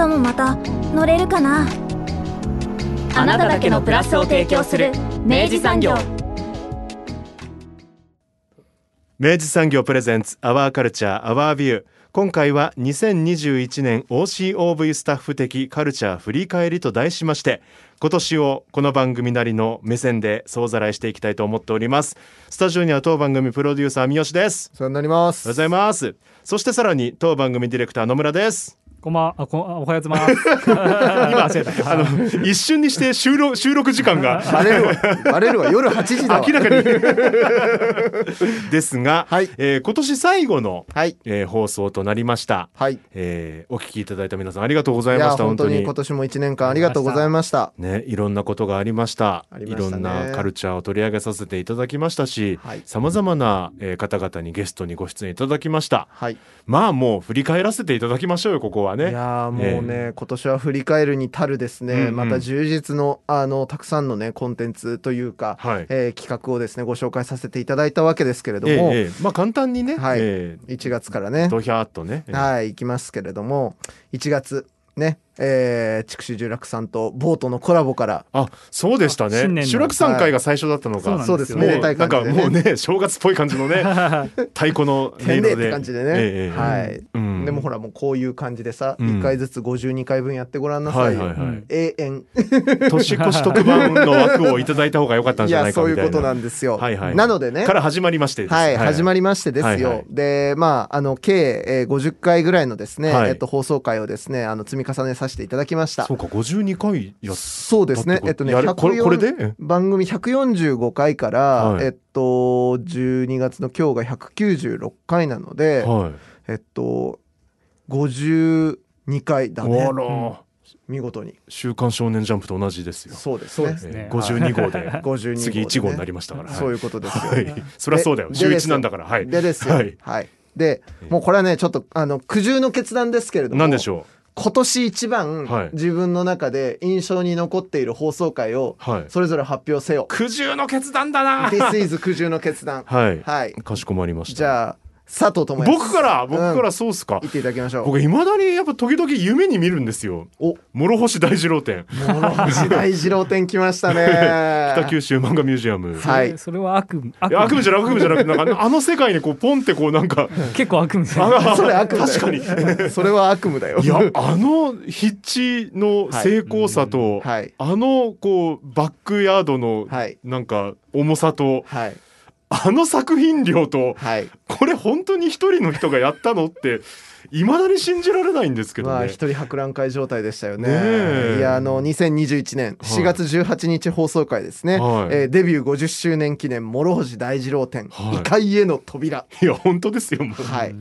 明日もまた乗れるかな？あなただけのプラスを提供する明治産業。明治産業プレゼンツアワーカルチャーアワービュー。今回は2021年 OCOV スタッフ的カルチャー振り返りと題しまして今年をこの番組なりの目線で総ざらいしていきたいと思っております。スタジオには当番組プロデューサー三好です。お世話になります。おはようございます。そしてさらに当番組ディレクター野村ですこんばんは、あ、こん、あおはようございます。あの一瞬にして収録収録時間が。バレるわ。バレるわ。夜8時だわ。明らかに。ですが、はい。えー今年最後の、はい。えー放送となりました、はい。えーお聞きいただいた皆さんありがとうございました。本当に。今年も1年間ありがとうございました。ね、いろんなことがありました。したね。いろんなカルチャーを取り上げさせていただきましたしはい。さまざまな、えー方々にゲストにご出演いただきました。はい。まあもう振り返らせていただきましょうよここはいね。やーもうね、今年は振り返るに足るですね、うんうん。また充実のあのたくさんのねコンテンツというか、はい。えー企画をですねご紹介させていただいたわけですけれども、ええええ。まあ簡単にね、はい。え1月からーね。ドヒャーっとね、ええ。はい行きますけれども。1月ねえー、筑紫十楽さんとボートのコラボから。あそうでしたね。新年の主楽さん会が最初だったのか、そうなんですよ。もうそうですめでたいなんかもうね正月っぽい感じのね 太鼓の音てんでっ色で て感じでね、ええええはい、うん。でもほらもうこういう感じでさ、うん。1回ずつ52回分やってごらんなさよ、はいいはいはい、うん永遠。年越し特番の枠をいただいた方が良かったんいじゃなやそういいかみたい うなことなんですよ、はいはい。なのでね。から始まりましてですはい、始まりりましてですよ。はいはい。で、まあ、あの、計、えー、50回ぐらいのですね、はい。えっと、放送回をですね、あの、積み重ねさせていただきました。そ。うか52回やっそうですね。えっとね、これ104これで？え？番組145回から、はい。えっと、12月の今日が196回なので、はい。えっと、52回だね。見事に。週刊少年ジャンプと同じですよ。そうですね。そうで。すね。えー52号で 52号、次1号になりましたから、そういうことですよ。はい。そりゃそうだよ。で週1なんだから。はい。でですよ。ははい。い。で、もうこれはね、ちょっと、あの、苦渋の決断ですけれども。なんでしょ今年一番はい自分の中で印象に残っている放送回をそれぞれ発表せよ。苦渋の決断だな This is 苦渋の決断。はいはい。かしこまりましたじゃあ佐藤智也僕から？僕からそうっすか、言っていただきましょう。僕いまだにやっぱ時々夢に見るんですよ。お、諸星大二郎展。諸星大二郎展来ましたね。北九州漫画ミュージアム、はい。それは悪夢。悪いや悪夢じゃなく悪夢じゃなくてなんかあの世界にこうポンってこうなんか 結構悪夢。ですね。あそれ悪夢。確かに。それは悪夢だよ。いやあの筆致の精巧さと、はい。あのこうバックヤードのはい。なんか重さと、はいあの作品量とはい。これ本当に一人の人がやったのっていまだに信じられないんですけどね。まあ一人博覧会状態でしたよね。ねえいやあの2021年4月18日放送回ですね。はいえーデビュー50周年記念諸星大二郎展、はい異界への扉。いや本当ですよもう。はい。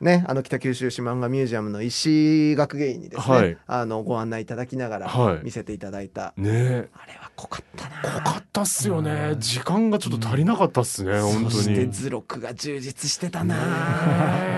ね、あの北九州市漫画ミュージアムの石井学芸員にですね、はいあのご案内いただきながはいら見せていただいた、ねえあれは濃かったな。濃かったっすよね。時間がちょっと足りなかったっすね本当そしてに。図録が充実してたな。ね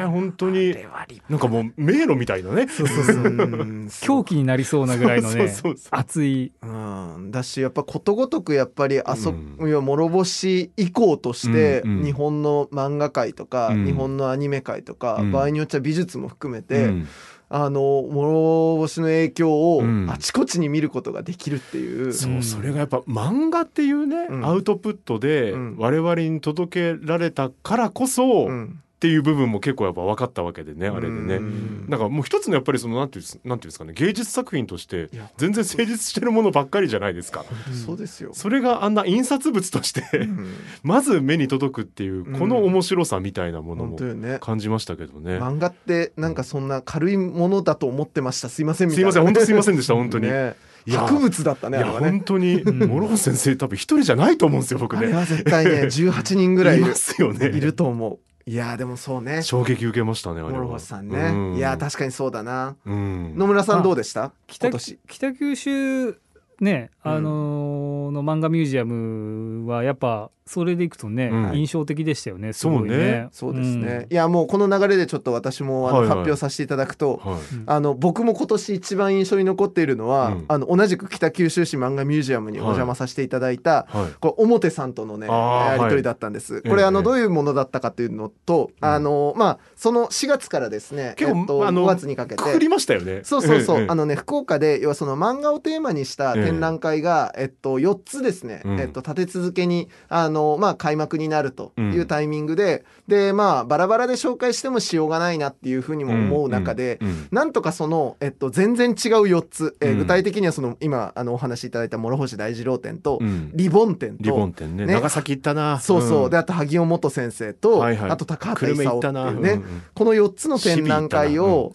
え本当あにれは立なんかもう迷路みたいなね。そうそうそう。う。ん狂気になりそうなぐらいのねそうそうそう、熱い。うん、だしやっぱことごとくやっぱりあそ、うん。いや諸星以降として、うんうん。日本の漫画界とか、うん。日本のアニメ界とか、うん。場合によっちゃ美術も含めて、うんあの諸星の影響をうん。あちこちに見ることができるっていう、そううん。それがやっぱ漫画っていうね、うん。アウトプットでうん。我々に届けられたからこそ、うんっていう部分も結構やっぱ分かったわけでねあれでね。うんなんかもう一つのやっぱりそのなんていうんですなんていうんですかね芸術作品として全然成立してるものばっかりじゃないですか。そうですよ、それがあんな印刷物としてうんまず目に届くっていうこの面白さみたいなものも感じましたけどね。漫画ってなんかそんな軽いものだと思ってましたすいませんみたいなすいません本当すいませんでした本当に。ね博物だったねいや本当に諸星先生多分一人じゃないと思うんですよ僕ね。あれは絶対ね18人ぐらいいるいますよね。いると思ういやでもそうね。衝撃受けましたねあれは。諸星さんね、うん。いや確かにそうだな。うん。野村さんどうでした？北今年。北九州ね、うんあのーの漫画ミュージアムはやっぱそれでいくとね、うん。印象的でしたよねすごいそうね。ねそうですね、いやもうこの流れでちょっと私もあのはいはい。発表させていただくと、はい。あの僕も今年一番印象に残っているのは、うん。あの同じく北九州市漫画ミュージアムにお邪魔させていただいた、はい。これ表さんとのねやり取りだったんです。いこれあのええどういうものだったかというのと、うん。あのまあその4月からですね、結構えっと、あの5月にかけて。くくりましたよね。そうそうそう、ええあのね福岡で要はその漫画をテーマにした展覧会が、えっと4つですね、うん。えっと立て続けにあのまあ開幕になるというタイミングで、でまあバラバラで紹介してもしようがないなっていうふうにも思う中で、うんうんなんとかその、えっと、全然違う4つ、えーうん。具体的にはその今あのお話しいただいた諸星大二郎展と、うん。リボン展とリボン店ね。ね。長崎行ったな。そうそう、ん。であと萩尾元先生と、はいはい。あと高畑勲っていうね、うんうんこの4つの展覧会を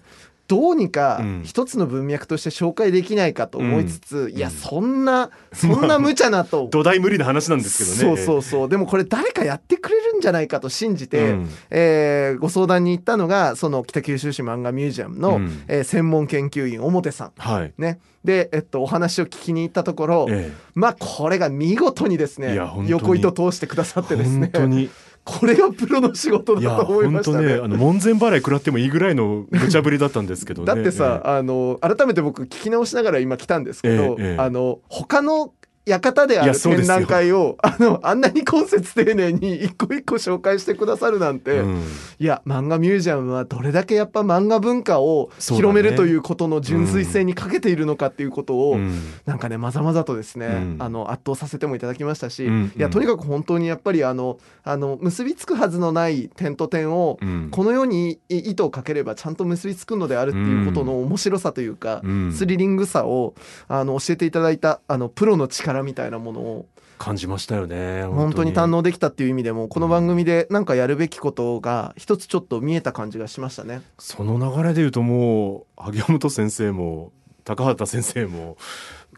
どうにかうん。一つの文脈として紹介できないかと思いつつ、いやうん。そんな そんな無茶なと。土台無理な話なんですけどね。そうそうそう。でもこれ誰かやってくれるんじゃないかと信じて、うん。えーご相談に行ったのがその北九州市漫画ミュージアムの、うん。えー専門研究員表さん。はい。ね。で、えっと、お話を聞きに行ったところ、えまあこれが見事にですね横糸通してくださってえですね。本当にこれがプロの仕事だと思いましたね。ねあの門前払い食らってもいいぐらいの無茶ぶりだったんですけどねだってさ、あの改めて僕聞き直しながら今来たんですけど、ええええあの他の館である展覧会を あのあんなに今節丁寧に 一個一個紹介してくださるなんて、うん。いや漫画ミュージアムはどれだけやっぱ漫画文化を広めるということの純粋性に欠けているのかっていうことを、うん。なんかねまざまざとですね、うん。あの圧倒させてもいただきましたし、うん。いやとにかく本当にやっぱりあのあの結びつくはずのない点と点を、うん。このように糸をかければちゃんと結びつくのであるっていうことの面白さというか、うん。スリリングさをあの教えていただいたあのプロの力みたいなものを感じましたよね本当に。堪能できたっていう意味でもこの番組でなんかやるべきことが一つちょっと見えた感じがしましたね。その流れでいうともう萩本先生も高畑先生も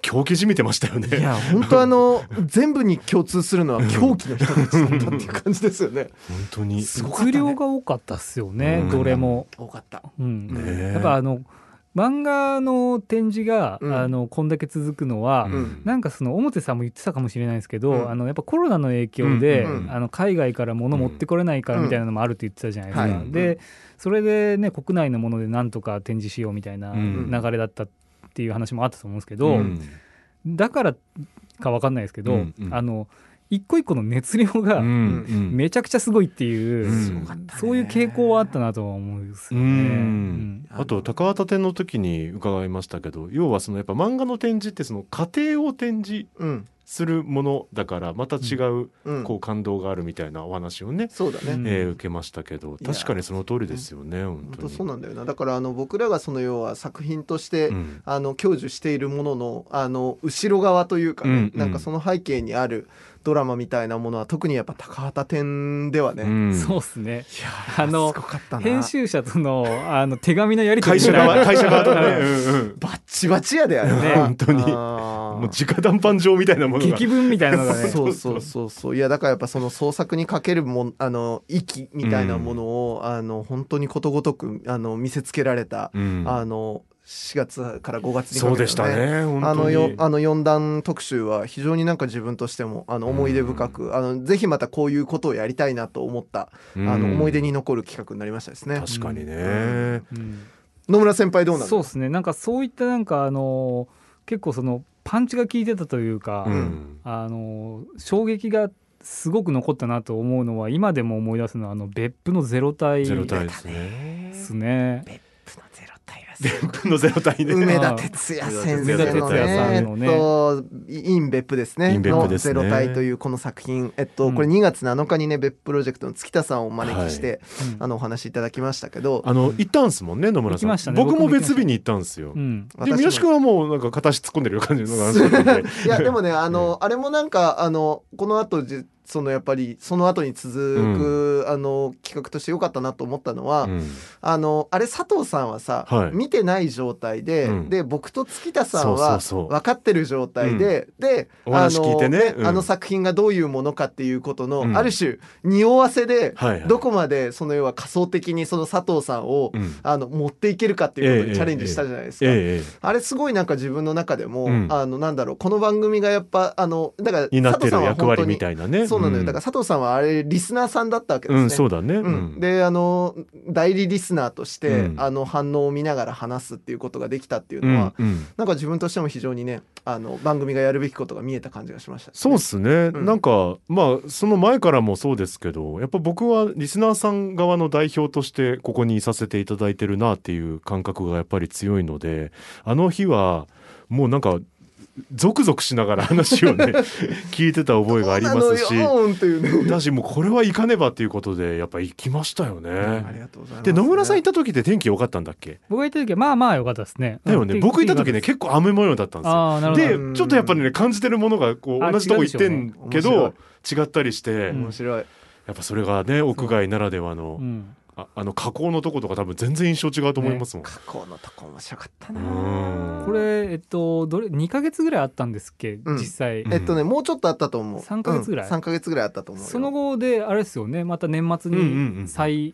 狂気じみてましたよね。いや本当あの全部に共通するのは狂気の人たちだったっていう感じですよね。本当に。すご量が多かったっすよね、うん。どれも、多かった。うん。ねえ。やっぱあの漫画の展示が、うん。あのこんだけ続くのは、うん。なんかその表さんも言ってたかもしれないですけど、うん。あのやっぱコロナの影響で、うんうんあの海外から物持ってこれないからみたいなのもあるって言ってたじゃないですか。うんはい。でそれでね国内のものでなんとか展示しようみたいなうん。流れだったっていう話もあったと思うんですけど、うん。だからかわかんないですけど、あの一個一個の熱量がうんうん。めちゃくちゃすごいっていう、うん。すごかったねそういう傾向はあったなとは思うんですうよね。ん。あと高畑展の時に伺いましたけど要はそのやっぱ漫画の展示ってその過程を展示うん。するものだからまた違ううん。こう感動があるみたいなお話をね、そうだね。うんえー受けましたけど確かにその通りですよね本本当に。当そうなんだよな。だからあの僕らがその要は作品として、うん。あの享受しているもののあの後ろ側というかね、うんうん。なんかその背景にあるドラマみたいなものは特にやっぱ高畑展ではね、いうん。そうですね。やあのすごかったな。編集者とのあの手紙のやり取り会社側会社側とね、うんうんバッチバチやであれなね。本当に。もう直談判状みたいなものが。劇文みたいなのがね。そうそう。そうそういやだからやっぱその創作にかけるもんあの息みたいなものを、あの本当にことごとくあの見せつけられた、うん。あの4月から5月にかけてのそうでしたね本あのよあの4段特集は非常になんか自分としてもあの思い出深く、あのぜひまたこういうことをやりたいなと思った、うん。あの思い出に残る企画になりましたですね。確かにね、うん。野村先輩どうなのそうですね。なんかそういったなんかあの結構そのパンチが効いてたというか、うん。あの衝撃がすごく残ったなと思うのは今でも思い出すのはあの別府のゼロ体ゼロで体ですね別府のゼロ体ね梅田哲也先生のねんのね。えっとイン別府ですね。イン別府ですね。のゼロ体というこの作品。えっと、うん。これ2月7日にね別府プロジェクトの月田さんをお招きして、うん。あのお話いただきましたけど。あの行ったんすもんね野村さん、行きましたね。僕も別日に行ったんですよ、うん。で三好君はもうなんか片足突っ込んでる感じの いやでもねあの、あれもなんかあのこの後じそのやっぱりその後に続く、あの企画として良かったなと思ったのは、うん。あのあれ佐藤さんはさ、はい。見てない状態で、うん。で僕と月田さんそうはそうそう。分かってる状態で、でお話聞いてね。うん。あの作品がどういうものかっていうことの、うん。ある種匂わせで、どこまでその要は仮想的にその佐藤さんを、うん。あの持っていけるかっていうことにチャレンジしたじゃないですか。あれすごいなんか自分の中でも、うん。あのなんだろうこの番組がやっぱあのだから佐藤さんは役割本当にみたいなねそうなのよ、ん。だから佐藤さんはあれリスナーさんだったわけですね。うんそうだね。ううん。ん、であの代理リスナーとして、うん。あの反応を見ながら話すっていうことができたっていうのは、なんか自分としても非常にねあの番組がやるべきことが見えた感じがしました、そうっすね、ん。なんかまあその前からもそうですけどやっぱ僕はリスナーさん側の代表としてここにいさせていただいてるなっていう感覚がやっぱり強いのであの日はもうなんかゾクゾクしながら話をね 聞いてた覚えがありますし。だしもうこれは行かねばっていうことでやっぱ行きましたよあね。りがとうございます、で野村さん行った時って天気良かったんだっけ？僕が行った時はまあまあ良かったですね。だよね、うん僕行った時ね結構雨模様だったんですよ。ああなるほど。でうん。ちょっとやっぱりね感じてるものがこうあ同じとこ行ってんけどで違ったりして、うん面白い。やっぱそれがね屋外ならではの、うんああの加工のとことか多分全然印象違うと思いますもん。加工のとこ面白かったな。うん。これえっとどれ2か月ぐらいあったんですっけ？うん。実際、うんえっとねもうちょっとあったと思う。三ヶ月ぐらい。うん、3ヶ月ぐらいあったと思うよ。その後であれですよね。また年末うんうんうんに再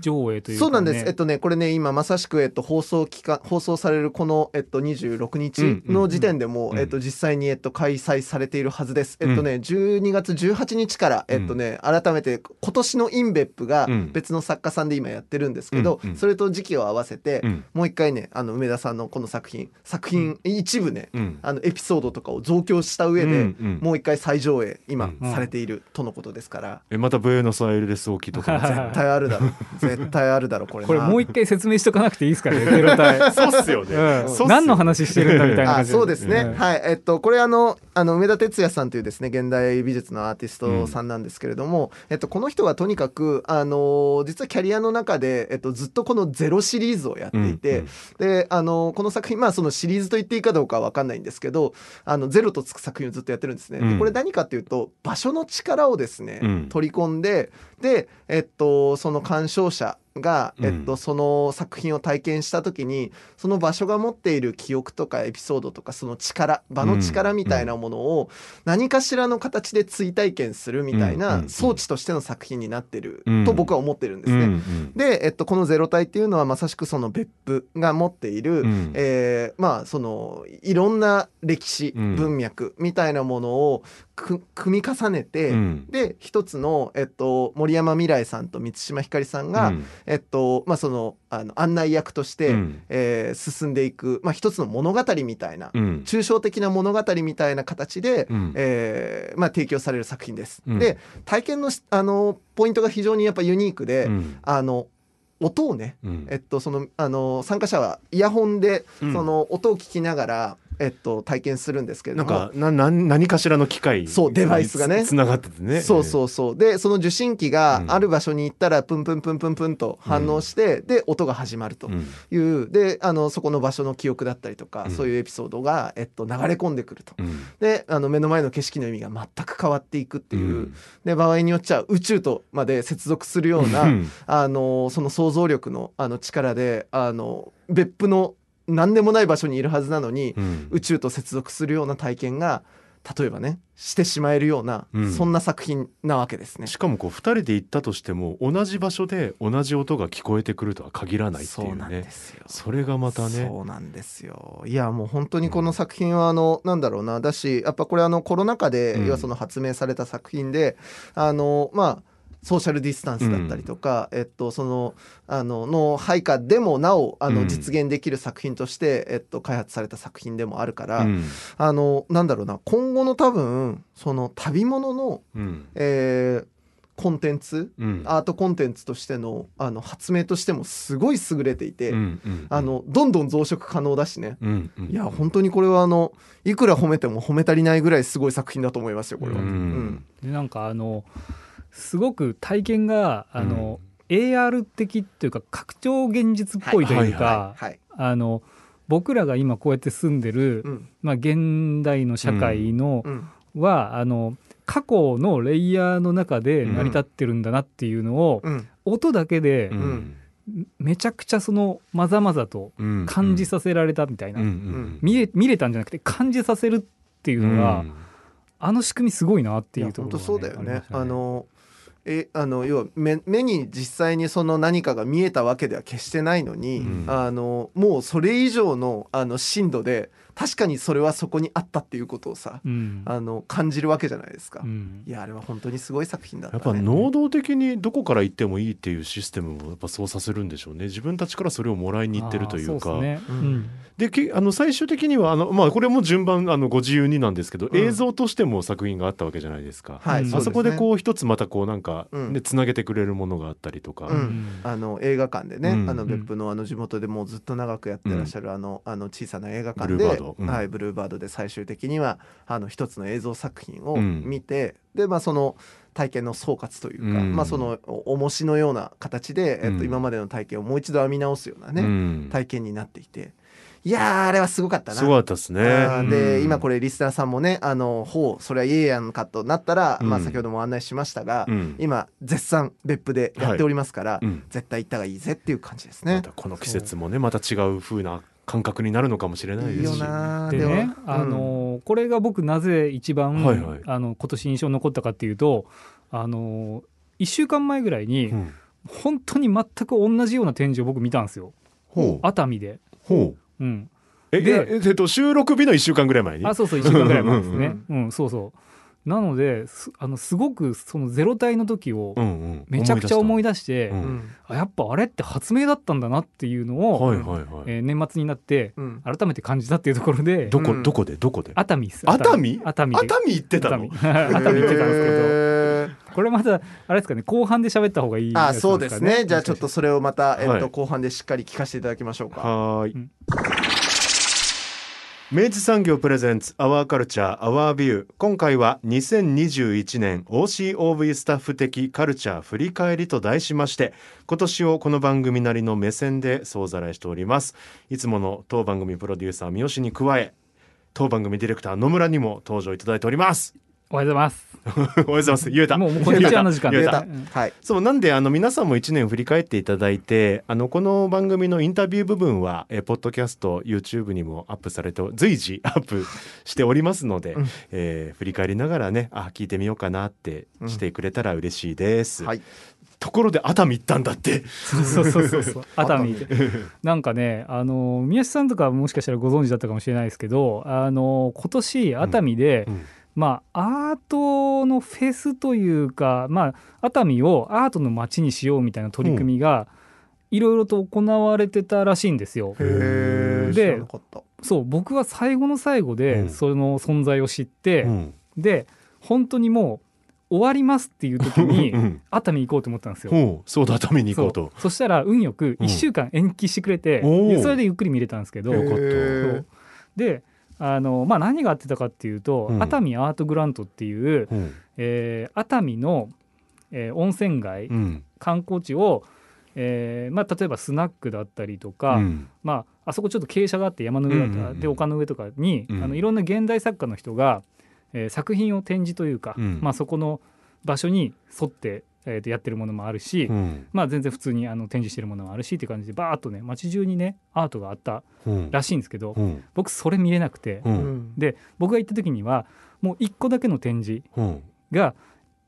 上映というか、ね。そうなんです。えっとね、これね、今まさしく、えっと、放送期間、放送されるこの、えっと、26日の時点でも、うん。えっと、実際に、えっと、開催されているはずです。えっとね、12月18日から、えっとね、改めて、今年のインベップがうん。別の作家さんで今やってるんですけど、うんうん。それと時期を合わせて、うん。もう一回ね、あの、梅田さんのこの作品、作品、一部ね、うん。あの、エピソードとかを増強した上で、うんうん。もう一回再上映、今、うん。されているとのことですから、えまたブエノスアイレス沖とか絶対あるだろう。絶対あるだろう、これな。これもう一回説明しとかなくていいですかねゼロ体 そうっすよね。うん。何の話してるんだみたいな感じあそうですね、うん。はい。えっとこれあのあの梅田哲也さんというですね現代美術のアーティストさんなんですけれども、えっと、この人はとにかくあの実はキャリアの中で、えっと、ずっとこの「ゼロ」シリーズをやっていて、であのこの作品まあそのシリーズと言っていいかどうかは分かんないんですけど「あのゼロ」とつく作品をずっとやってるんですね。うん。でこれ何かっていうと場所の力をですね、うん。取り込んでで、えっと、その鑑賞者が、うん。えっと、その作品を体験した時にその場所が持っている記憶とかエピソードとかその力場の力みたいなものを何かしらの形で追体験するみたいなん装置としての作品になってるうん。と僕は思ってるんですうんね。うん。で、えっと、この「ゼロ体」っていうのはまさしくその別府が持っている、うん。えーまあそのいろんな歴史、うん。文脈みたいなものをく組み重ねて、うん。で一つの、えっと、森山未来さんと満島ひかりさんが、うん。えっとまあ、そのあの案内役として、うん。えー進んでいく、まあ、一つの物語みたいな、うん。抽象的な物語みたいな形で、うん。えーまあ、提供される作品です。うん。で体験のしあのポイントが非常にやっぱユニークで、うん。あの音をね、うん。えっと、そのあの参加者はイヤホンで、うん。その音を聞きながら、えっと、体験するんですけれども。なんかなな何かしらの機械そうデバイスがね。つつながっててねそうそうそう。でその受信機がうん。ある場所に行ったらプンプンプンプンプンと反応して、で音が始まるとう。ん。いうであのそこの場所の記憶だったりとか、うん。そういうエピソードが、えっと、流れ込んでくると。うん。であの目の前の景色の意味が全く変わっていくっていう、うん。で場合によっちゃ宇宙とまで接続するような、うん。あのその想像力のあの力であの別府の何でもない場所にいるはずなのに、うん。宇宙と接続するような体験が例えばねしてしまえるような、うん。そんな作品なわけですね。しかもこう2人で行ったとしても同じ場所で同じ音が聞こえてくるとは限らないっていううねですよ。それがまたね。そうなんですよ。いやもう本当にこの作品はあのなんだろうな。だしやっぱこれあのコロナ禍で、うん。要はその発明された作品であのまあソーシャルディスタンスだったりとか、えっと、そのあのの配下でもなおあのうん。実現できる作品として、えっと、開発された作品でもあるから、うん。あのなんだろうな今後の多分その旅物の、うん。えーコンテンツうん。アートコンテンツとしてのあの発明としてもすごい優れていて、うんうんあのどんどん増殖可能だしね。うんうん。いや本当にこれはあのいくら褒めても褒め足りないぐらいすごい作品だと思いますよこれは。ううんん。でなんかあのすごく体験があの、AR 的っていうか拡張現実っぽいというか、はいはいあの僕らが今こうやって住んでる、うん。まあ、現代の社会の、うん。はあの過去のレイヤーの中で成り立ってるんだなっていうのを、うん。音だけでうん。めちゃくちゃそのまざまざとうん。感じさせられたみたいな、うん。うん。見れ見れたんじゃなくて感じさせるっていうのが、うん。あの仕組みすごいなっていうところが、本当そうだよありましたね。あのえあの要は目目に実際にその何かが見えたわけでは決してないのに、うん。あのもうそれ以上のあの深度で確かにそれはそこにあったっていうことをさ、うん。あの感じるわけじゃないですか、うん。いやあれは本当にすごい作品だったね。やっぱ能動的にどこから行ってもいいっていうシステムもやっぱそうさせるんでしょうね。自分たちからそれをもらいに行ってるというか。であの最終的にはあの、まあ、これも順番あのご自由になんですけど、うん。映像としても作品があったわけじゃないですか、はい、うん。あそこでうこう一つまたこうなんか、うん。ね、つなげてくれるものがあったりとか、うん。あの映画館でね、うん。あの別府のあの地元でもうずっと長くやってらっしゃるあの,、あの小さな映画館でードうん。はい、ブルーバードで最終的にはあの一つの映像作品をうん。見て、でまあその体験の総括というか、うん。まあそのお重しのような形で、えっと、うん。今までの体験をもう一度編み直すようなね、うん。体験になっていて。いやーあれはすごかったな。すごかったですね。で、うん。今これリスナーさんもねあのほうそれはええやんかとなったら、まあうん先ほども案内しましたが、うん。今絶賛別府でやっておりますから、うん。絶対行った方がいいぜっていう感じですまね。たこの季節もねまた違う風な感覚になるのかもしれないですし。でね、うん。あのこれが僕なぜ一番、はいはい。あの今年印象に残ったかっていうとあの1週間前ぐらいに、うん。本当に全く同じような展示を僕見たんですよ。熱海で。ほう。うん、えでええっと収録日の一週間ぐらい前に？あそうそう1週間ぐらい前ですね。ううんそうそうなのですあのすごくそのゼロ体の時をめちゃくちゃ思い出出して、うん。うんあやっぱあれって発明だったんだなっていうのを、はいはいはい。えー年末になってうん。改めて感じたっていうところでどこうん。どこでどこで？熱海です。熱海？熱海。で。熱海行ってたの？熱。海。熱海行ってたんですけど。これまたあれですかね後半で喋った方がいいやつあそうですね。じゃあちょっとそれをまた、えっとはい。後半でしっかり聞かせていただきましょうか。はーい、うん明治産業プレゼンツアワーカルチャーアワービュー今回は2021年 OCOV スタッフ的カルチャー振り返りと題しまして今年をこの番組なりの目線で総ざらいしております。いつもの当番組プロデューサー三好に加え当番組ディレクター野村にも登場いただいております。おはようございます。おはようございます。言えた。もうもうこんにちはの時間言えた。はい。そうなんであの皆さんも1年振り返っていただいてあのこの番組のインタビュー部分はえポッドキャスト YouTube にもアップされて随時アップしておりますので、うん。えー振り返りながらねあ聞いてみようかなってしてくれたら嬉しいです、はい。ところで熱海行ったんだって。そうそうそうそう。熱海。でなんかねあの宮下さんとかもしかしたらご存知だったかもしれないですけどあの今年熱海で、うんまあアートのフェスというかまあ熱海をアートの街にしようみたいな取り組みがいろいろと行われてたらしいんですよ。へえ。で。そう僕は最後の最後うん。でその存在を知って、うん。で本当にもう終わりますっていう時にうん。熱海行こうと思ったんですよ。ほうそうだ熱海に行こうと。そしたら運よくうん1週間延期してくれて、それでゆっくり見れたんですけどであの、まあ、何があってたかっていうと、うん。熱海アートグラントっていう、うん。えー熱海の、えー温泉街、うん。観光地を、えーまあ、例えばスナックだったりとか、うん。まあ、あそこちょっと傾斜があって山の上だったで丘の上とかに、うん。あのいろんな現代作家の人が、えー作品を展示というか、うん。まあ、そこの場所に沿って、えーとやってるものもあるし、うん。まあ、全然普通にあの展示してるものもあるしっていう感じでバーッとね街中にねアートがあったうん。らしいんですけど、うん。僕それ見れなくて、ううん。ん。で僕が行った時にはもう1個だけの展示うん。が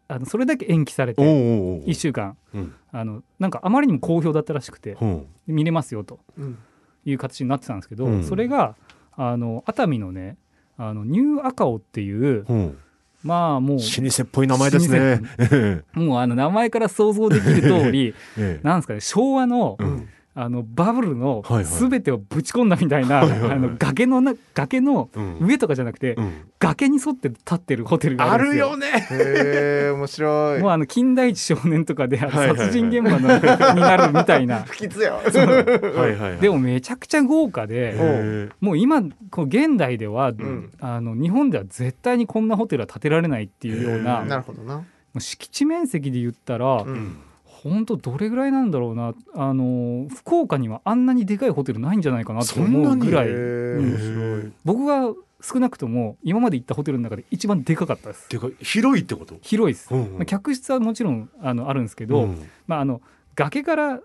あのそれだけ延期されておうおう1週間。うん。あのなんかあまりにも好評だったらしくてうん。見れますよとうん。いう形になってたんですけど、うん。それがあの熱海のねあのニューアカオっていううんまあもう老舗っぽい名前ですね。え もうあの名前から想像できる通り えなんですかね昭和の,、うんあのバブルの全てをぶち込んだみたいな、はいはいはいあの崖のな崖のうん上とかじゃなくて、うん崖に沿って立ってるホテルがああるんですよ。るよね。へえ面白い。もうあの金田一少年とかであのはいはいはい殺人現場のになるみたいな 不吉よ。はいはいはい。でもめちゃくちゃ豪華でへもう今こう現代では、んあの日本では絶対にこんなホテルは建てられないっていうようなへなるほどな。もう敷地面積で言ったら、うん本当どれぐらいなんだろうな。あの福岡にはあんなにでかいホテルないんじゃないかなと思うぐらい。僕が少なくとも今まで行ったホテルの中で一番でかかったです。てい。うか広いってこと？広いです、うんうん。まあ、客室はもちろんあのあるんですけど、うん。まあ、あの崖から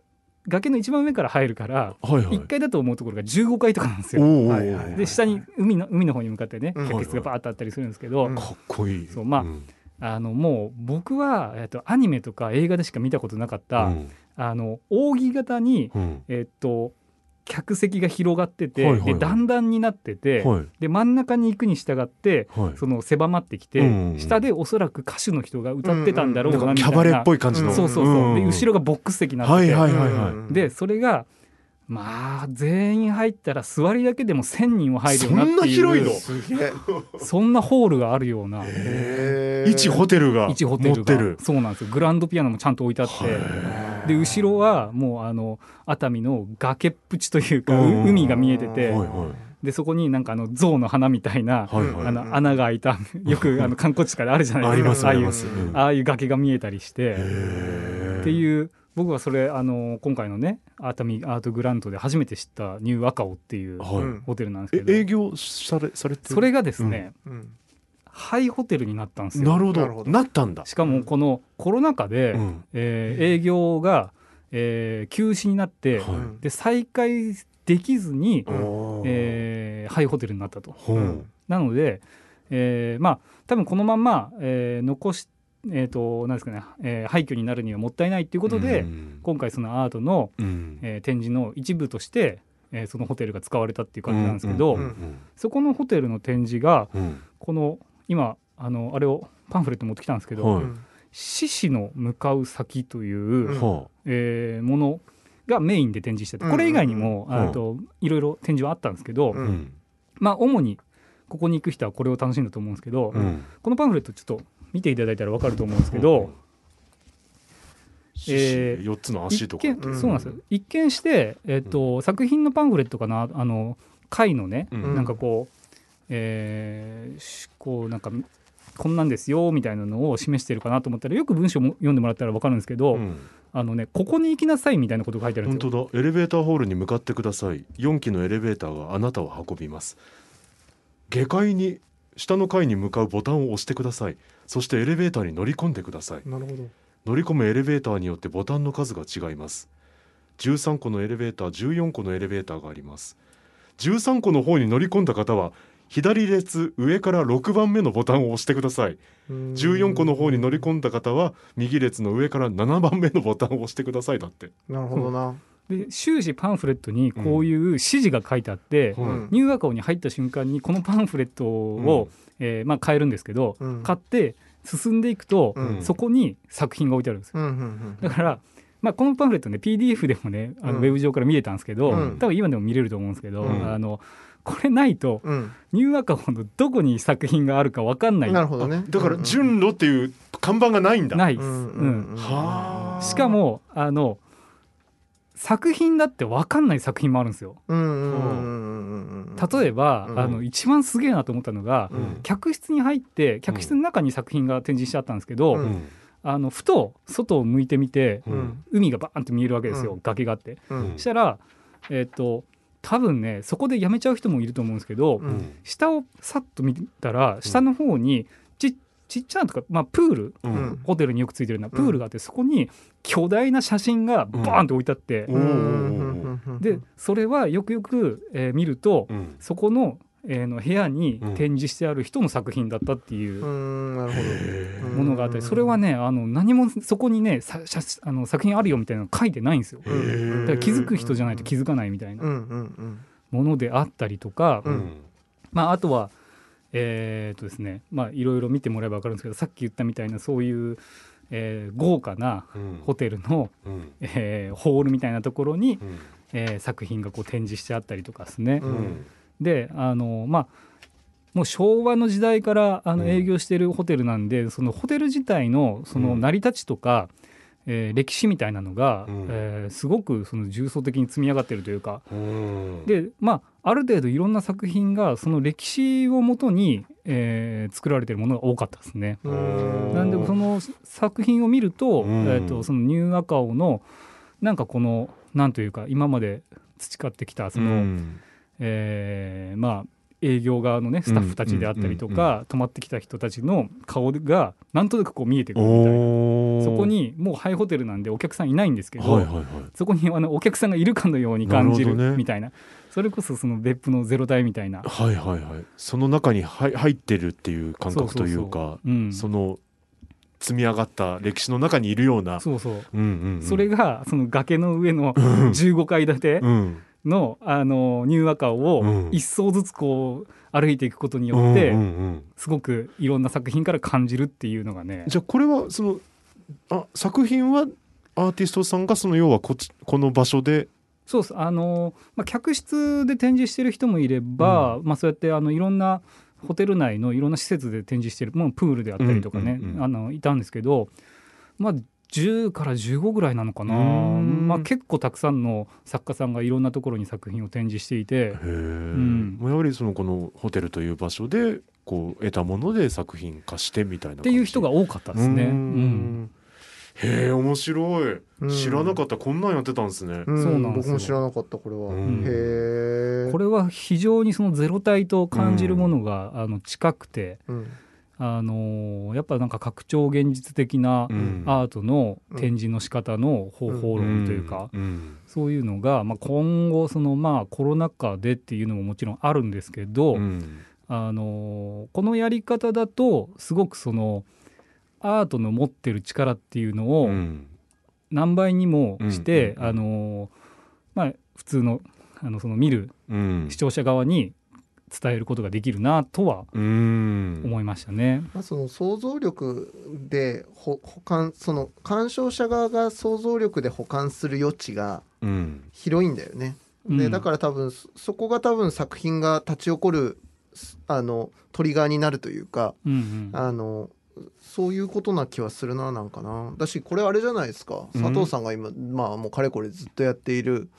崖の一番上から入るからはいはい。1階だと思うところが15階とかなんですよ。で下に海の海の方に向かってねうん。客室がバーッとあったりするんですけど、うんかっこいい。そうまあんあのもう僕は、えっと、アニメとか映画でしか見たことなかった、うん。あの扇形に、うん。えっと、客席が広がってて、はいはいはい。で段々になってて、はい。で真ん中に行くに従ってはい。その狭まってきて、うん下でおそらく歌手の人が歌ってたんだろうなん。かなみたいな、キャバレーっぽい感じの。そうそうそう、で後ろがボックス席になってて、はいはいはいはいうんでそれがまあ全員入ったら座りだけでも1,000人は入るよなっていうそんな広いの？すげえそんなホールがあるような。一ホテルが。一ホテルが？そうなんですよ。グランドピアノもちゃんと置いてあって。で後ろはもうあの熱海の崖っぷちというか、海が見えてて、はいはい。でそこになんかあの象の花みたいな、はいはい。あの穴が開いた よくあの観光地とかであるじゃないですか。ああいうあああいう崖が見えたりして。っていう僕はそれあの今回のね熱海アートグラントで初めて知ったニューアカオっていうホテルなんですけど、え営業されされてる？それがですね、うん。ハイホテルになったんですよ。なるほど。なったんだ。しかもこのコロナ禍で、うん。えー営業が、えー休止になって、はい。で再開できずに、えーハイホテルになったと。ほうなので、えーまあ多分このまんま、えー残しえー、となんですかね、えー廃墟になるにはもったいないということで、うん。今回そのアートの、うん。えー展示の一部として、えーそのホテルが使われたっていう感じなんですけど、うんうんそこのホテルの展示がうん。この今あのあれをパンフレット持ってきたんですけど「はい。獅子の向かう先」という、うん。はえーものがメインで展示しててうん。これ以外にも、うん。あといろいろ展示はあったんですけど、あうん。まあ主にここに行く人はこれを楽しんだと思うんですけど、うん。このパンフレットちょっと見ていただいたら分かると思うんですけど、えー四つの足とか。一見うん。そうなんですよ。一見して、えっと作品のパンフレットかな？あの回のね、うん。なんかこう、えーしこうなんかこんなんですよみたいなのを示してるかなと思ったらよく文章も読んでもらったら分かるんですけど、うん。あのねここに行きなさいみたいなことが書いてあるんで本すよ。当だ。エレベーターホールに向かってください。4機のエレベーターがあなたを運びます。下階に下の階に向かうボタンを押してくださいそしてエレベーターに乗り込んでください。なるほど。乗り込むエレベーターによってボタンの数が違います。13個のエレベーター14個のエレベーターがあります。13個の方に乗り込んだ方は左列上から6番目のボタンを押してください。14個の方に乗り込んだ方は右列の上から7番目のボタンを押してくださいだって、なるほどなで終始パンフレットにこういう指示が書いてあって、はいうん。ニューアカオに入った瞬間にこのパンフレットを、えーまあ、買えるんですけど、うん。買って進んでいくと、うん。そこに作品が置いてあるんですよ。うんうんだから、まあ、このパンフレットね PDF でもねあのうん。ウェブ上から見れたんですけど、うん。多分今でも見れると思うんですけど、うん。あのこれないとうん。ニューアカオのどこに作品があるか分かんない。なるほどね。だから順路っていう看板がないんだ。ないです、うん。うん。はあ。しかもあの作品だって分かんない作品もあるんですよ。うんうんうんうんうん例えば、うん。あの一番すげえなと思ったのが、うん。客室に入って客室の中に作品が展示してあったんですけど、うん。うんあのふと外を向いてみて、ううん。ん海がバーンって見えるわけですよ、うん。崖があって。したらえっ、と多分ねそこでやめちゃう人もいると思うんですけど、うん。下をさっと見たら下の方にちちっちゃなとか、まあ、プールううん。んホテルによくついてるようなプールがあって、そこに巨大な写真がバーンと置いてあって、でそれはよくよく、えー見ると、うん。そこの,、えーの部屋にうん。展示してある人の作品だったっていうものがあったりそれはねあの何もそこにねさ写あの作品あるよみたいなの書いてないんですよ。だから気づく人じゃないと気づかないみたいなものであったりとか、うん。まあ、あとはえーっとですねまあいろいろ見てもらえば分かるんですけどさっき言ったみたいなそういう、えー豪華なうん。ホテルの、うん。えーホールみたいなところに、うん。えー作品がこう展示してあったりとかですね。うん。であのまあもう昭和の時代からあのうん。営業してるホテルなんで、そのホテル自体のそのうん。成り立ちとか、えー歴史みたいなのが、うん。えーすごくその重層的に積み上がってるというか、うん。でまあある程度いろんな作品がその歴史をもとに、えー作られてるものが多かったですね。うん。なんでその作品を見ると,、うん。えー、とそのニューアカオのなんかこのなんというか今まで培ってきたその、うん。えーまあ営業側のねスタッフたちであったりとか、泊まってきた人たちの顔がなんとなくこう見えてくるみたいなそこにもうハイホテルなんでお客さんいないんですけど、はいはいはい。そこにあのお客さんがいるかのように感じるみたいな。それこそその別府のゼロ体みたいな。はいはいはい。その中に入入ってるっていう感覚というかうん、その積み上がった歴史の中にいるような。そうそう、うんうんうん。それがその崖の上のうん。15階建てうんのあのニューアカを一層ずつこう歩いていくことによってうんうんうんすごくいろんな作品から感じるっていうのがね。じゃあこれはそのあ作品はアーティストさんがその要はこっちこの場所で？そうです。あの、まあ、客室で展示してる人もいれば、まあ、そうやってあのいろんなホテル内のいろんな施設で展示してるもうプールであったりとかね、うんうんうん。あのいたんですけど、まあ、10から15ぐらいなのかな、まあ、結構たくさんの作家さんがいろんなところに作品を展示していて。へえ、ん。やはりそのこのホテルという場所でこう得たもので作品化してみたいなっていう人が多かったですね。うへえ面白い、うん。知らなかった。こんなんやってたんですね、うん。そうなんですよ。僕も知らなかったこれは、うん。へえ。これは非常にそのゼロ体と感じるものが、あの近くて、うんあのーやっぱなんか拡張現実的なうん。アートの展示の仕方の方法論というか、うんそういうのが、まあ、今後そのまあコロナ禍でっていうのももちろんあるんですけど、うん。あのーこのやり方だとすごくそのアートの持ってる力っていうのをうん。何倍にもして、あのーまあ、普通のあのその見るうん。視聴者側に伝えることができるなとはうん。思いましたね。まあ、その想像力でほ補完その鑑賞者側が想像力で補完する余地がうん。広いんだよね。うん。でだから多分そそこが多分作品が立ち起こるすあのトリガーになるというかうんうん。あのそういうことな気はするななんかな。だしこれあれじゃないですか。佐藤さんが今、まあもうかれこれずっとやっている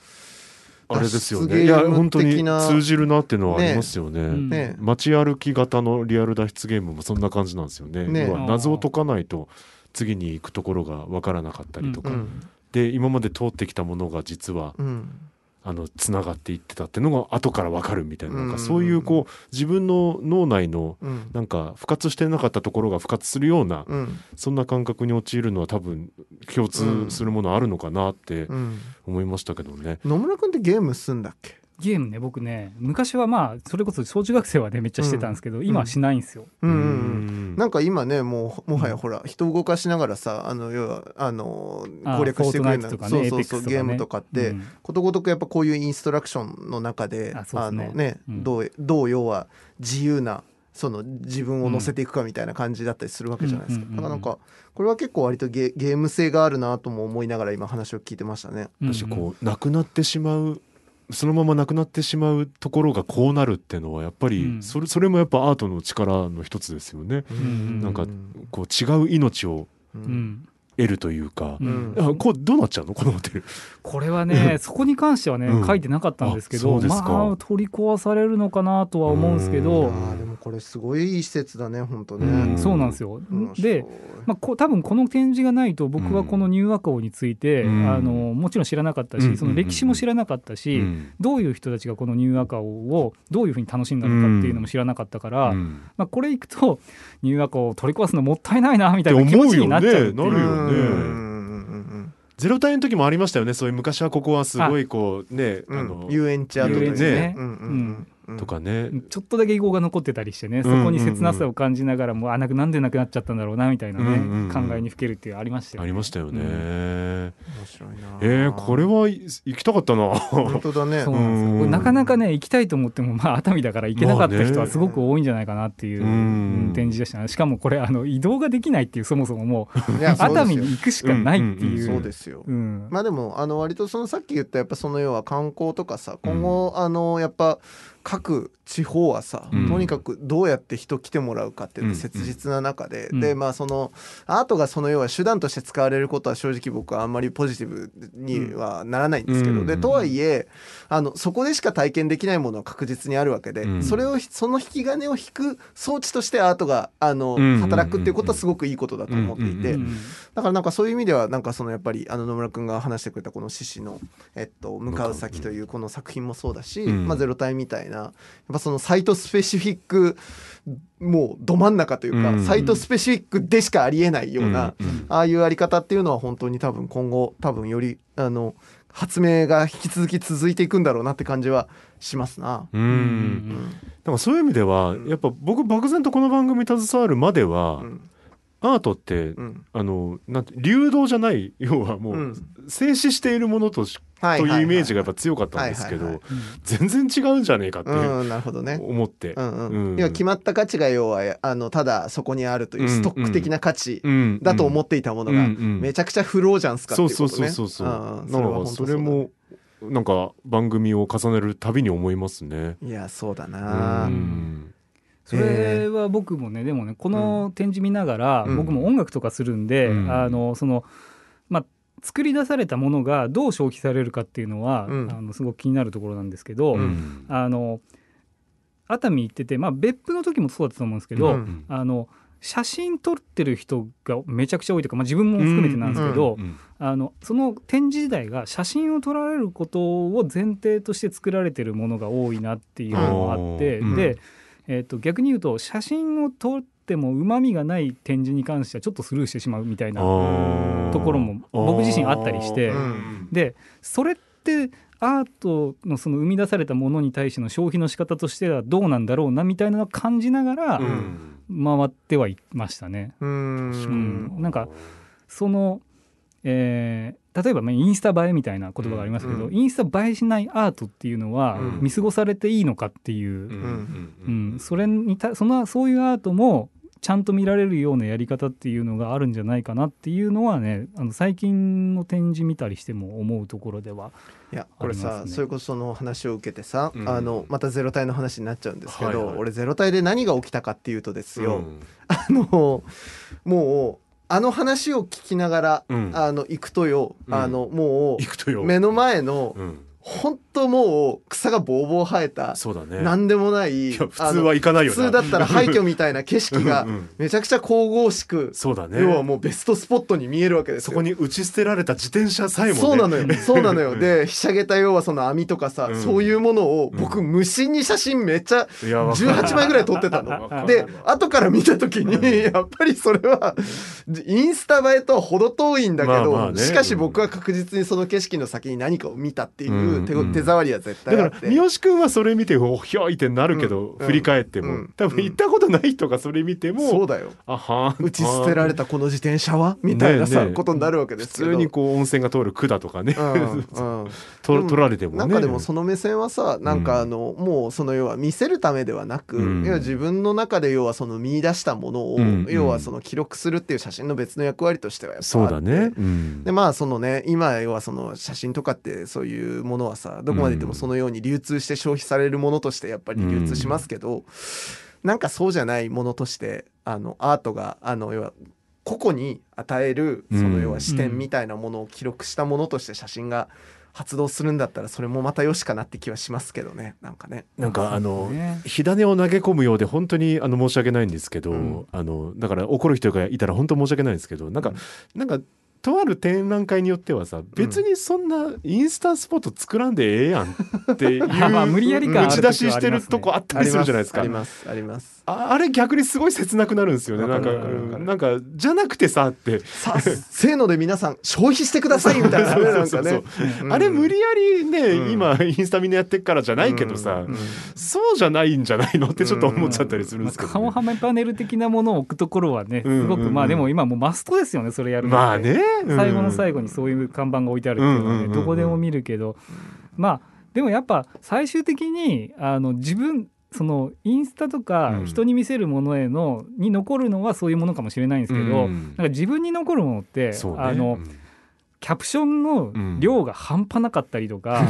あれですよね。いや本当に通じるなっていうのはありますよね。うん。ね。街歩き型のリアル脱出ゲームもそんな感じなんですよね。ね。要は謎を解かないと次に行くところが分からなかったりとか、うん。で今まで通ってきたものが実はうんあのつながっていってたっていうのが後から分かるみたいななんかうんそういうこう自分の脳内のうん。なんか復活してなかったところが復活するようなうん。そんな感覚に陥るのは多分共通するものあるのかなってうん。思いましたけどね。野村君ってゲームすんだっけ？ゲームね僕ね昔はまあそれこそ小中学生はねめっちゃしてたんですけど、今はしないんですよ。うん。うんううん。ん。なんか今ねもうもはやほら人動かしながらさあの要はあのあ攻略してくれるとかねそうそうゲームとかって、うん。ことごとくやっぱこういうインストラクションの中であのね、うん。どうどう要は自由なその自分を乗せていくかみたいな感じだったりするわけじゃないですか、うんうんうんだからなんかこれは結構割とゲゲーム性があるなとも思いながら今話を聞いてましたね。うんうん私こうなくなってしまうそのままなくなってしまうところがこうなるっていうのはやっぱりうん。それそれもやっぱアートの力の一つですよね。ん。なんかこう違う命をううんん得るというか。う。ん。あこうどうなっちゃうの？このホテル。これはねそこに関してはね、うん。書いてなかったんですけどうですか。まあ取り壊されるのかなとは思うんですけうど、これすごいいい施設だね本当ね。うん。そうなんですよ。で、まあ、こ多分この展示がないと僕はこのニューアカオについて、うん。あのもちろん知らなかったし、うん。その歴史も知らなかったし、うん。どういう人たちがこのニューアカオをどういうふうに楽しんだのかっていうのも知らなかったから、うん。まあ、これいくとニューアカオを取り壊すのもったいないなみたいってな気持ち思うよね。になっちゃうっていう。ゼロ体の時もありましたよね。そういう昔はここはすごいこうねうん。うん。あの遊園地跡遊園地ね。うんうん。うんとかね。ちょっとだけ遺構が残ってたりしてねそこに切なさを感じながらも、あなくなんでなくなっちゃったんだろうなみたいなね、うんうん。うん考えにふけるっていうありましたよね。ありましたよね。うん。面白いな。えー、これはい行きたかったな。本当だね。そうなんですよ。うん。なかなかね行きたいと思ってもまあ熱海だから行けなかった人まあね。はすごく多いんじゃないかなっていううん。うん展示でしたね。しかもこれあの移動ができないっていうそもそももう熱海に行くしかないっていう。そうですよ。うん。まあでもあの割とそのさっき言ったやっぱその要は観光とかさ今後あのやっぱ各地方はさ、うん。とにかくどうやって人来てもらうかっていうの切実な中で、うん。でまあそのアートがその要は手段として使われることは正直僕はあんまりポジティブにはならないんですけど、うんでとはいえあのそこでしか体験できないものは確実にあるわけで、うん。それをその引き金を引く装置としてアートがあの、うん働くっていうことはすごくいいことだと思っていて。だからなんかそういう意味ではなんかそのやっぱりあの野村君が話してくれたこの獅子の、えっと、向かう先というこの作品もそうだし、うん。まあ、ゼロ体みたいなやっぱそのサイトスペシフィックもうど真ん中というか、うん。サイトスペシフィックでしかありえないような、うん。うん。ああいうあり方っていうのは本当に多分今後多分よりあの発明が引き続き続いていくんだろうなって感じはしますな。うん。うんなんかそういう意味ではやっぱ僕漠然とこの番組携わるまでは、うん。アートって、うん。あのなんて流動じゃない要はもう、うん。静止しているものとしはというイメージがやっぱぱ強かったんですけど全然違うんじゃねえかってうんなるほどね。思って。決まった価値が要はあのただそこにあるというストック的な価値うん。だと思っていたものがめちゃくちゃフローじゃんすかってそいううことね。そうそうそうそう。う。んだからそれもなんか番組を重ねるたびに思いますね。いやそうだうな。ん。それは僕もねでもねこの展示見ながら、うん。僕も音楽とかするんで、うん。あのそのまあ作り出されたものがどう消費されるかっていうのは、うん。あのすごく気になるところなんですけど、うん。あの熱海行ってて、まあ、別府の時もそうだったと思うんですけど、うん。あの写真撮ってる人がめちゃくちゃ多いというか、まあ、自分も含めてなんですけど、うん。あのその展示自体が写真を撮られることを前提として作られてるものが多いなっていうのがあって、うん。で、えー、と逆に言うと写真を撮ってもうまみがない展示に関してはちょっとスルーしてしまうみたいなところも僕自身あったりしてうん。でそれってアートのその生み出されたものに対しての消費の仕方としてはどうなんだろうなみたいなのを感じながらうん。回ってはいましたね。ううん。ん、なんかその、えー例えばまあインスタ映えみたいな言葉がありますけど、うん。インスタ映えしないアートっていうのはうん。見過ごされていいのかっていう、うん。うん。それにたそのそういうアートもちゃんと見られるようなやり方っていうのがあるんじゃないかなっていうのはねあの最近の展示見たりしても思うところではいやこれさ、それこそその話を受けてさ、うん。あのまたゼロ体の話になっちゃうんですけど、はいはい。俺ゼロ体で何が起きたかっていうとですよ、うん。あのもうあの話を聞きながら、うん。あの行くとよ、うん。あのも行くとよ。う目の前の、うん本当もう草がぼうぼう生えた、そうだね。なんでもない普通は行かないよな。普通だったら廃墟みたいな景色がうんうんめちゃくちゃ神々しく、そうだね。要はもうベストスポットに見えるわけですよ。そこに打ち捨てられた自転車さえもね。そうなのよ。そうなのよ。うんでひしゃげた要はその網とかさ、うん。そういうものを僕無心に写真めっちゃいやわかる。18枚ぐらい撮ってたの。で後から見た時にやっぱりそれはインスタ映えとは程遠いんだけど、まあまあね。しかし僕は確実にその景色の先に何かを見たっていう手,、うん手触りは絶対だから三好君はそれ見ておひょいってなるけど、うん振り返っても、うん。多分行ったことない人がそれ見ても、そうだよ。あはー打ち捨てられたこの自転車は？みたいなさ、ことになるわけで普すけど通にこう温泉が通る管とかね、うんうん。と取られてもね。なんかでもその目線はさなんかうん。あの、もうその要は見せるためではなく、うん。要は自分の中で要はその見出したものを、うん。要はその記録するっていう写真の別の役割としてはやっぱそうだね、うん。でまあそのね今要はその写真とかってそういうものはさどこまでいってもそのように流通して消費されるものとしてやっぱり流通しますけど、なんかそうじゃないものとしてあのアートがあの要は個々に与えるその要は視点みたいなものを記録したものとして写真が発動するんだったらそれもまたよしかなって気はしますけどね。なんかね。なんかあの、ね火種を投げ込むようで本当にあの申し訳ないんですけど、うん。あのだから怒る人がいたら本当申し訳ないんですけどなんか、うん。なんかとある展覧会によってはさ別にそんなインスタスポット作らんでええやんっていう まあ無理やり打ち出ししてるとこあったりするじゃないですか。あります。ありますああれ逆にすごい切なくなるんですよね。なんかなんかじゃなくてさって。さあせーので皆さん消費してくださいみたいな。ねなんかね。うん。あれ無理やりね、うん。今インスタみんなやってっからじゃないけどさ、うん。うん。そうじゃないんじゃないのってちょっと思っちゃったりするんまあですけど、顔はめパネル的なものを置くところはねすごくまあでも今もうマストですよねそれやるまあね、うん。最後の最後にそういう看板が置いてあるってどこでも見るけど。まあでもやっぱ最終的にあの自分そのインスタとかうん。人に見せるものへのに残るのはそういうものかもしれないんですけど、うん。なんか自分に残るものって、ね。あのうん。キャプションの量が半端なかったりとか、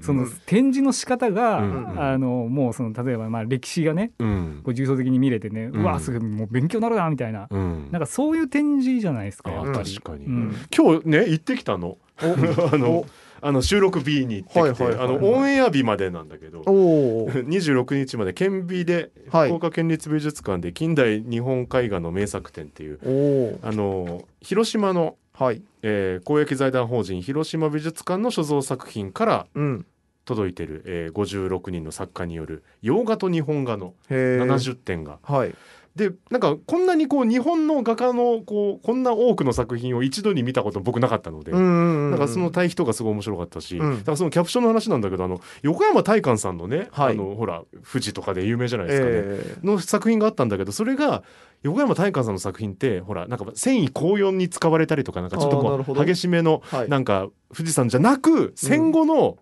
その展示の仕方が、うん。あのもうその例えばまあ歴史がねうん。こう重層的に見れてね、うわすごいもう勉強になるなみたいな、うん。なんかそういう展示じゃないですか。確かに、うん。今日ね行ってきたの。あのおあの収録日に行ってきて、はいはいはいはいあのオンエア日までなんだけどおお。26日まで県美ではい福岡県立美術館で近代日本絵画の名作展っていう。あの広島の、はい。えー公益財団法人広島美術館の所蔵作品からうん。届いてる、えー、56人の作家による洋画と日本画のへー70点が。はいでなんかこんなにこう日本の画家のこうこんな多くの作品を一度に見たこと僕なかったので。うんうんうんなんかその対比とかすごい面白かったし、うん。だからそのキャプションの話なんだけどあの横山大観さんのね、はい。あのほら富士とかで有名じゃないですかね、えの作品があったんだけどそれが横山大観さんの作品ってほらなんか繊維紅葉に使われたりとかなんかちょっとこう激しめのなんか富士山じゃなく戦後の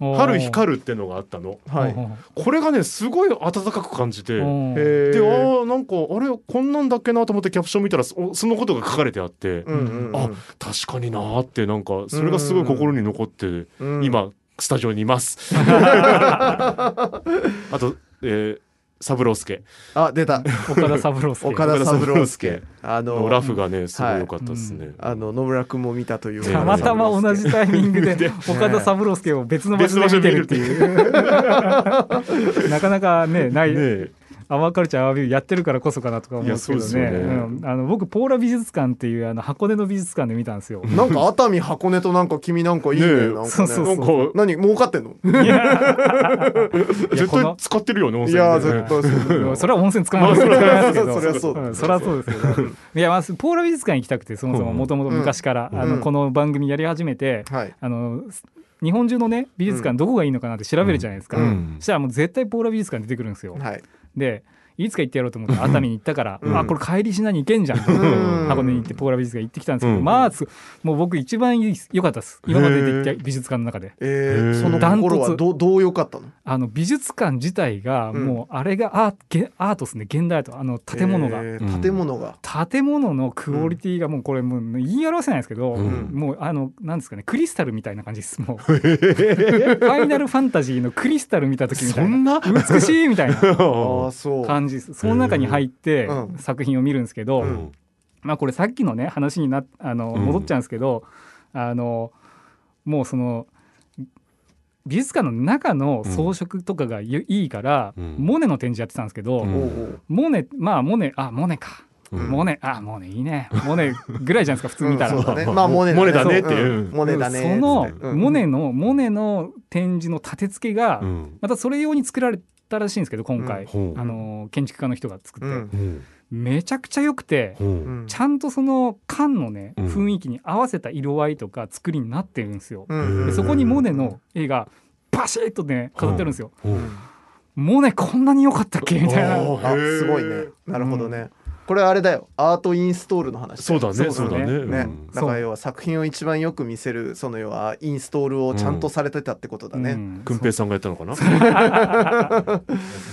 春光るっていうのがあったの、はい。これがねすごい温かく感じて。へでーあーなんかあれこんなんだっけなと思ってキャプション見たらそそのことが書かれてあって、うんうんうん。あ確かになーってなんかそれがすごい心に残って、うん。今スタジオにいます。あと、えー、三郎介あ出た。岡田三郎介岡田三郎介あののラフがねすごい良かったですね。あの野村君も見たというねたまたま同じタイミングで岡田三郎介を別の場所で見てるっていう。なかなかねない、ねアワーカルチャーアワービューやってるからこそかなとか思うんですけどね。ねうん。あの僕ポーラ美術館っていうあの箱根の美術館で見たんですよ。なんか熱海箱根となんか君なんかいいね。ねえ。なんかね。そうそうなんか何儲かってんの？絶対使ってるよね温い泉や絶対そう。それは温泉使わないですけど。そりゃそう。そりゃそうですけど。いやまあポーラ美術館行きたくてそもそももともと昔から、あのこの番組やり始めて、はい。あの日本中のね美術館どこがいいのかなって調べるじゃないですか、うん。そしたらもう絶対ポーラ美術館出てくるんですよ、はいでいつか行ってやろうと思って熱海に行ったから、うん。あこれ帰りしなに行けんじゃん、ん。箱根に行ってポーラ美術館行ってきたんですけど、うん。まあすもう僕一番良かったです。今までで行った美術館の中で。えーその心はどうどう良かったの？あの美術館自体がうん。もうあれがアーゲアートですね。現代アート。あの建物が、えー。建物が。建物のクオリティがもうこれもう言い表せないですけど、うん。もうあのなんですかねクリスタルみたいな感じですもう。ファイナルファンタジーのクリスタル見た時みたいそんな？な美しいみたいな ああそう。感じです。その中に入ってうん。作品を見るんですけど、うん。まあこれさっきのね話になあのうん。戻っちゃうんですけど、あのもうその美術館の中の装飾とかがいいから、うん。モネの展示やってたんですけど、うん。モネまあモネあモネか、うん。モネあモネいいね。モネぐらいじゃないですか普通見たら。うん。ね。まあモネモネだねってそいう。うん。モネだねそのモネのモネの展示の立て付けが、うん。またそれ用に作られたらしいんですけど今回、ほう。あの建築家の人が作って、うん。うん。めちゃくちゃ良くて、ほううん。ちゃんとその缶のね、うん。雰囲気に合わせた色合いとか作りになってるんですよ。うん。でそこにモネの絵がバシッとね飾ってあるんですよ。モネこんなに良かったっけ？みたいな。すごいね。なるほどねこれあれだよ。アートインストールの話そうだねそだね。そううだね。ね。うん。だから要は作品を一番よく見せるその要はインストールをちゃんとされてたってことだね、うん。くんぺいさんがやったのかな？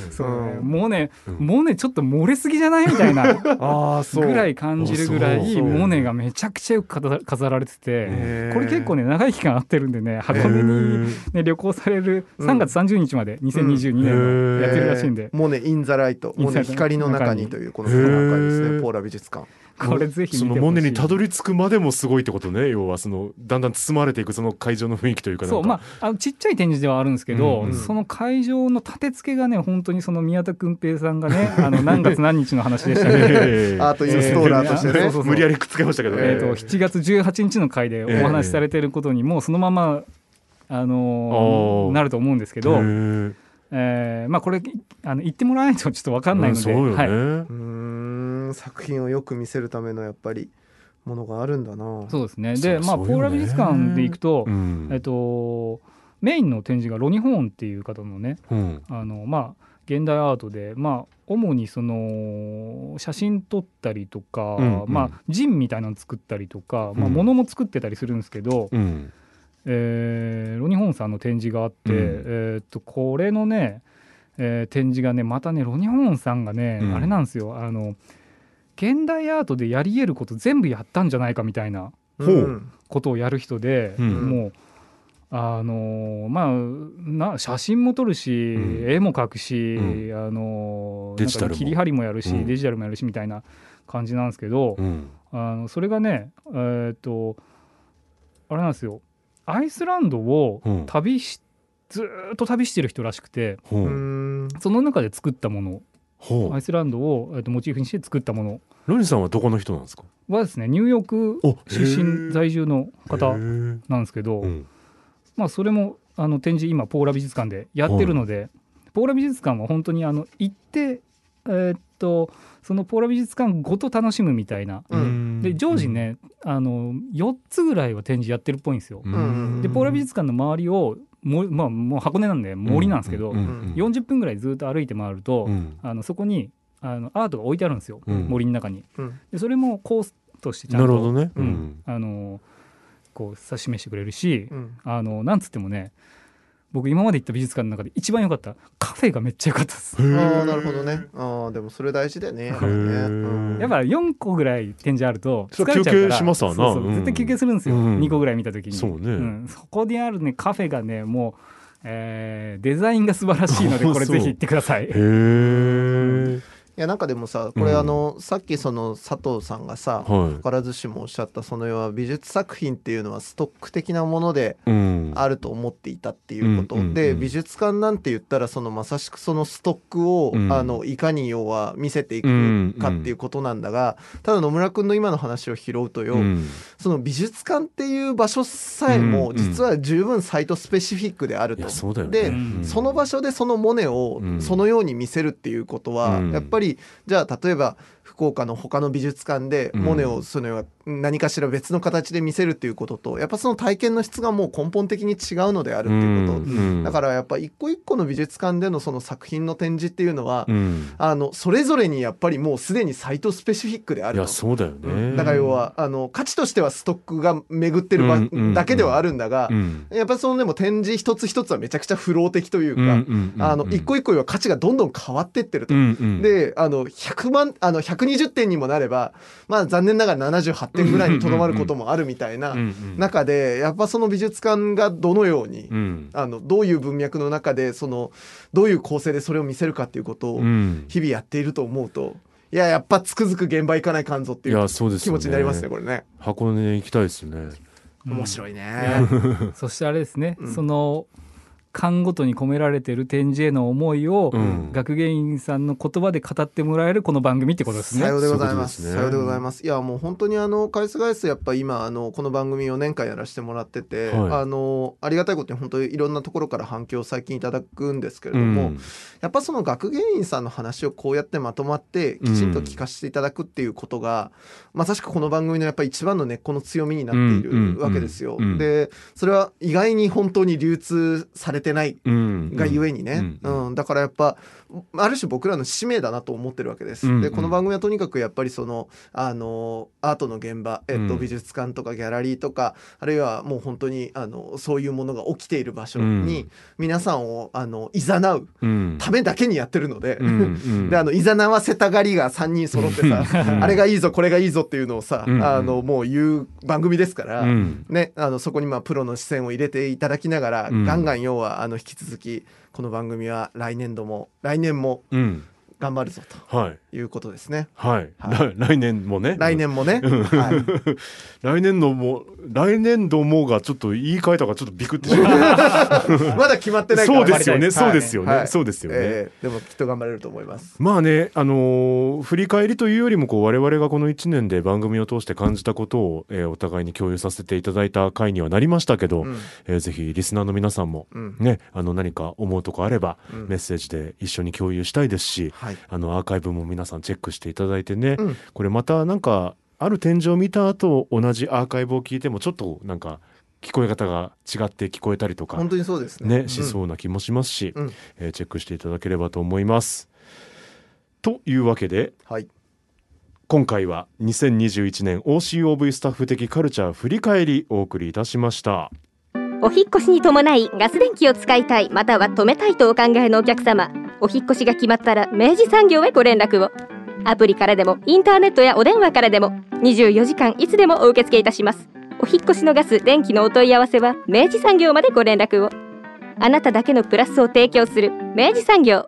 そう。ねネ、うんモネちょっと漏れすぎじゃない？みたいな。ああそう。ぐらい感じるぐらあいモネがめちゃくちゃよく飾飾られてて。これ結構ね長い期間合ってるんでね。箱根に、ね、旅行される3月30日まで2022年のやってるらしいんで、モネインザライト。モネ光の中にというこの今回ですねポーラ美術館。これぜひそのモネにたどり着くまでもすごいってことね。要はそのだんだん包まれていくその会場の雰囲気というかそうまああのちっちゃい展示ではあるんですけど、うんうん。その会場の立て付けがね本当にその宮田君平さんがね あの何月何日の話でしたね。え アートインストーラーとしてね。そうそうそう無理やりくっつけましたけどね、えー、と7月18日の回でお話しされてることにもうそのまま、あのーなると思うんですけど、えーまあ、これあの言ってもらわないとちょっと分かんないので、うんそうよね、はい、うーん作品をよく見せるためのやっぱりものがあるんだな。そうですね。で、まあ、ポーラ美術館で行くと,、うん。えっとメインの展示がロニ・ホーンっていう方のねうん。あの、まあ、現代アートで、まあ、主にその写真撮ったりとか、うんうん。まあ、ジンみたいなの作ったりとか、まあ、うん。物も作ってたりするんですけど、うん。えーロニホンさんの展示があって、うん。えーっとこれのね、えー展示がねまたねロニホンさんがね、うん。あれなんですよ。あの現代アートでやり得ること全部やったんじゃないかみたいなことをやる人で、うん。もうあのーまあな写真も撮るし、うん。絵も描くし、うあのーデジタル切り張りもやるし、うん。デジタルもやるしみたいな感じなんですけど、うん。あのそれがねえーっとあれなんですよ。アイスランドをうん。旅し、ずーっと旅してる人らしくてその中で作ったものアイスランドを、えとモチーフにして作ったもの。ロニさんはどこの人なんですか？はですねニューヨークお出身在住の方なんですけど、うん。まあそれもあの展示今ポーラ美術館でやってるので、ポーラ美術館は本当にあの行ってえーっとそのポーラ美術館ごと楽しむみたいな。うん。で常時ね、あの4つぐらいは展示やってるっぽいんですよ。ん。でポーラ美術館の周りをも、まあ、もう箱根なんで森なんですけど、うん40分ぐらいずっと歩いて回ると、うん。あのそこにあのアートが置いてあるんですよ、うん。森の中に。うん。でそれもコースとしてちゃんとなるほどね。ううんん。あのこう指し示してくれるし、うん。あのなんつってもね僕今まで行った美術館の中で一番良かった。カフェがめっちゃ良かったです。ああなるほどね。ああでもそれ大事だよね。やっぱりねうん。やっぱ4個ぐらい展示あると疲れちゃうから。休憩しますわな。そうそう。うん。絶対休憩するんですよ、うん。2個ぐらい見た時に。そうね。ん。そこにあるねカフェがねもう、えーデザインが素晴らしいのでこれぜひ行ってください。へえいやなんかでもさこれうんあの、さっきその佐藤さんがさは必ずしもおっしゃったその要は美術作品っていうのはストック的なものでいうん。あると思っていたっていうこと、うんうんうん。で美術館なんて言ったらそのまさしくそのストックを、うん。あのいかに要は見せていくかっていうことなんだが、ただ野村君の今の話を拾うとよ、うん。その美術館っていう場所さえもうん実は十分サイトスペシフィックであると。そね。でうんその場所でそのモネをうん。そのように見せるっていうことは、うん。やっぱりじゃあ例えば福岡の他の美術館でうん。モネをその何かしら別の形で見せるっていうこととやっぱその体験の質がもう根本的に違うのであるっていうこと、うん。だからやっぱ一個一個の美術館でのその作品の展示っていうのは、うん。あのそれぞれにやっぱりもうすでにサイトスペシフィックであいや。そうだよね。だから要はあの価値としてはストックが巡ってる場だけではあるんだが、うん。やっぱりそのでも展示一つ一つはめちゃくちゃフロー的というか、あの一個一個は価値がどんどん変わってってると。であの100万あの120点にもなればまあ残念ながら78点ぐらいにとどまることもあるみたいな中でやっぱその美術館がどのように、うん。あのどういう文脈の中でそのどういう構成でそれを見せるかっていうことをうん。日々やっていると思うといややっぱつくづく現場行かないかんぞっていいうやそうですよね。気持ちになりますねこれね。箱根行きたいですね。面白いね。そしてあれですね、うん。その巻ごとに込められてる展示への思いを、うん。学芸員さんの言葉で語ってもらえるこの番組ってことですね。さようでございます。そういうね。さようでございます。いやもう本当にあの返す返すやっぱ今あのこの番組4年間やらせてもらってて、はい。あのありがたいことに本当にいろんなところから反響を最近いただくんですけれども、うん。やっぱその学芸員さんの話をこうやってまとまってきちんと聞かせていただくっていうことが、まさしくこの番組のやっぱり一番の根っこの強みになっていうんるわけですよ。うんうんでそれは意外に本当に流通されてないうん。がゆえにね、ううん。ん。だからやっぱある種僕らの使命だなと思ってるわけです。うん。でこの番組はとにかくやっぱりそのあのアートの現場、えっと、うん美術館とかギャラリーとかあるいはもう本当にあのそういうものが起きている場所にうん。皆さんをあの誘ううん。ためだけにやってるので。であの誘わせたがりが3人揃ってさあれがいいぞこれがいいぞっていうのをさ、うん。あのもう言う番組ですから、うん。ね、あのそこにまあプロの視線を入れていただきながら、うん。ガンガン要はあの引き続きこの番組は来年度も来年もうん。頑張るぞはい。ということですね。はい。はい。来来年もね。来年もね、はい、来年度も来年度もがちょっと言い換えたからちょっとビクってしまう。まだ決まってないそうですよね。はいそうですよね。はい。そうですよね。えーでもきっと頑張れると思います。まあね、あのー振り返りというよりもこう我々がこの1年で番組を通して感じたことを、えーお互いに共有させていただいた回にはなりましたけど、うん。えーぜひリスナーの皆さんも、うん。ね、あの何か思うとこあれば、うん。メッセージで一緒に共有したいですし、はい。あのアーカイブも皆さんチェックしていただいてね、うんこれまたなんかある展示を見た後同じアーカイブを聞いてもちょっとなんか聞こえ方が違って聞こえたりとか本当にそうですね。ね、しそうな気もしますし、うんえーチェックしていただければと思います。というわけではい。今回は2021年 OCOV スタッフ的カルチャー振り返りお送りいたしました。お引っ越しに伴いガス電気を使いたいまたは止めたいとお考えのお客様お引越しが決まったら明治産業へご連絡を。アプリからでもインターネットやお電話からでも24時間いつでもお受け付けいたします。お引越しのガス電気のお問い合わせは明治産業までご連絡を。あなただけのプラスを提供する明治産業。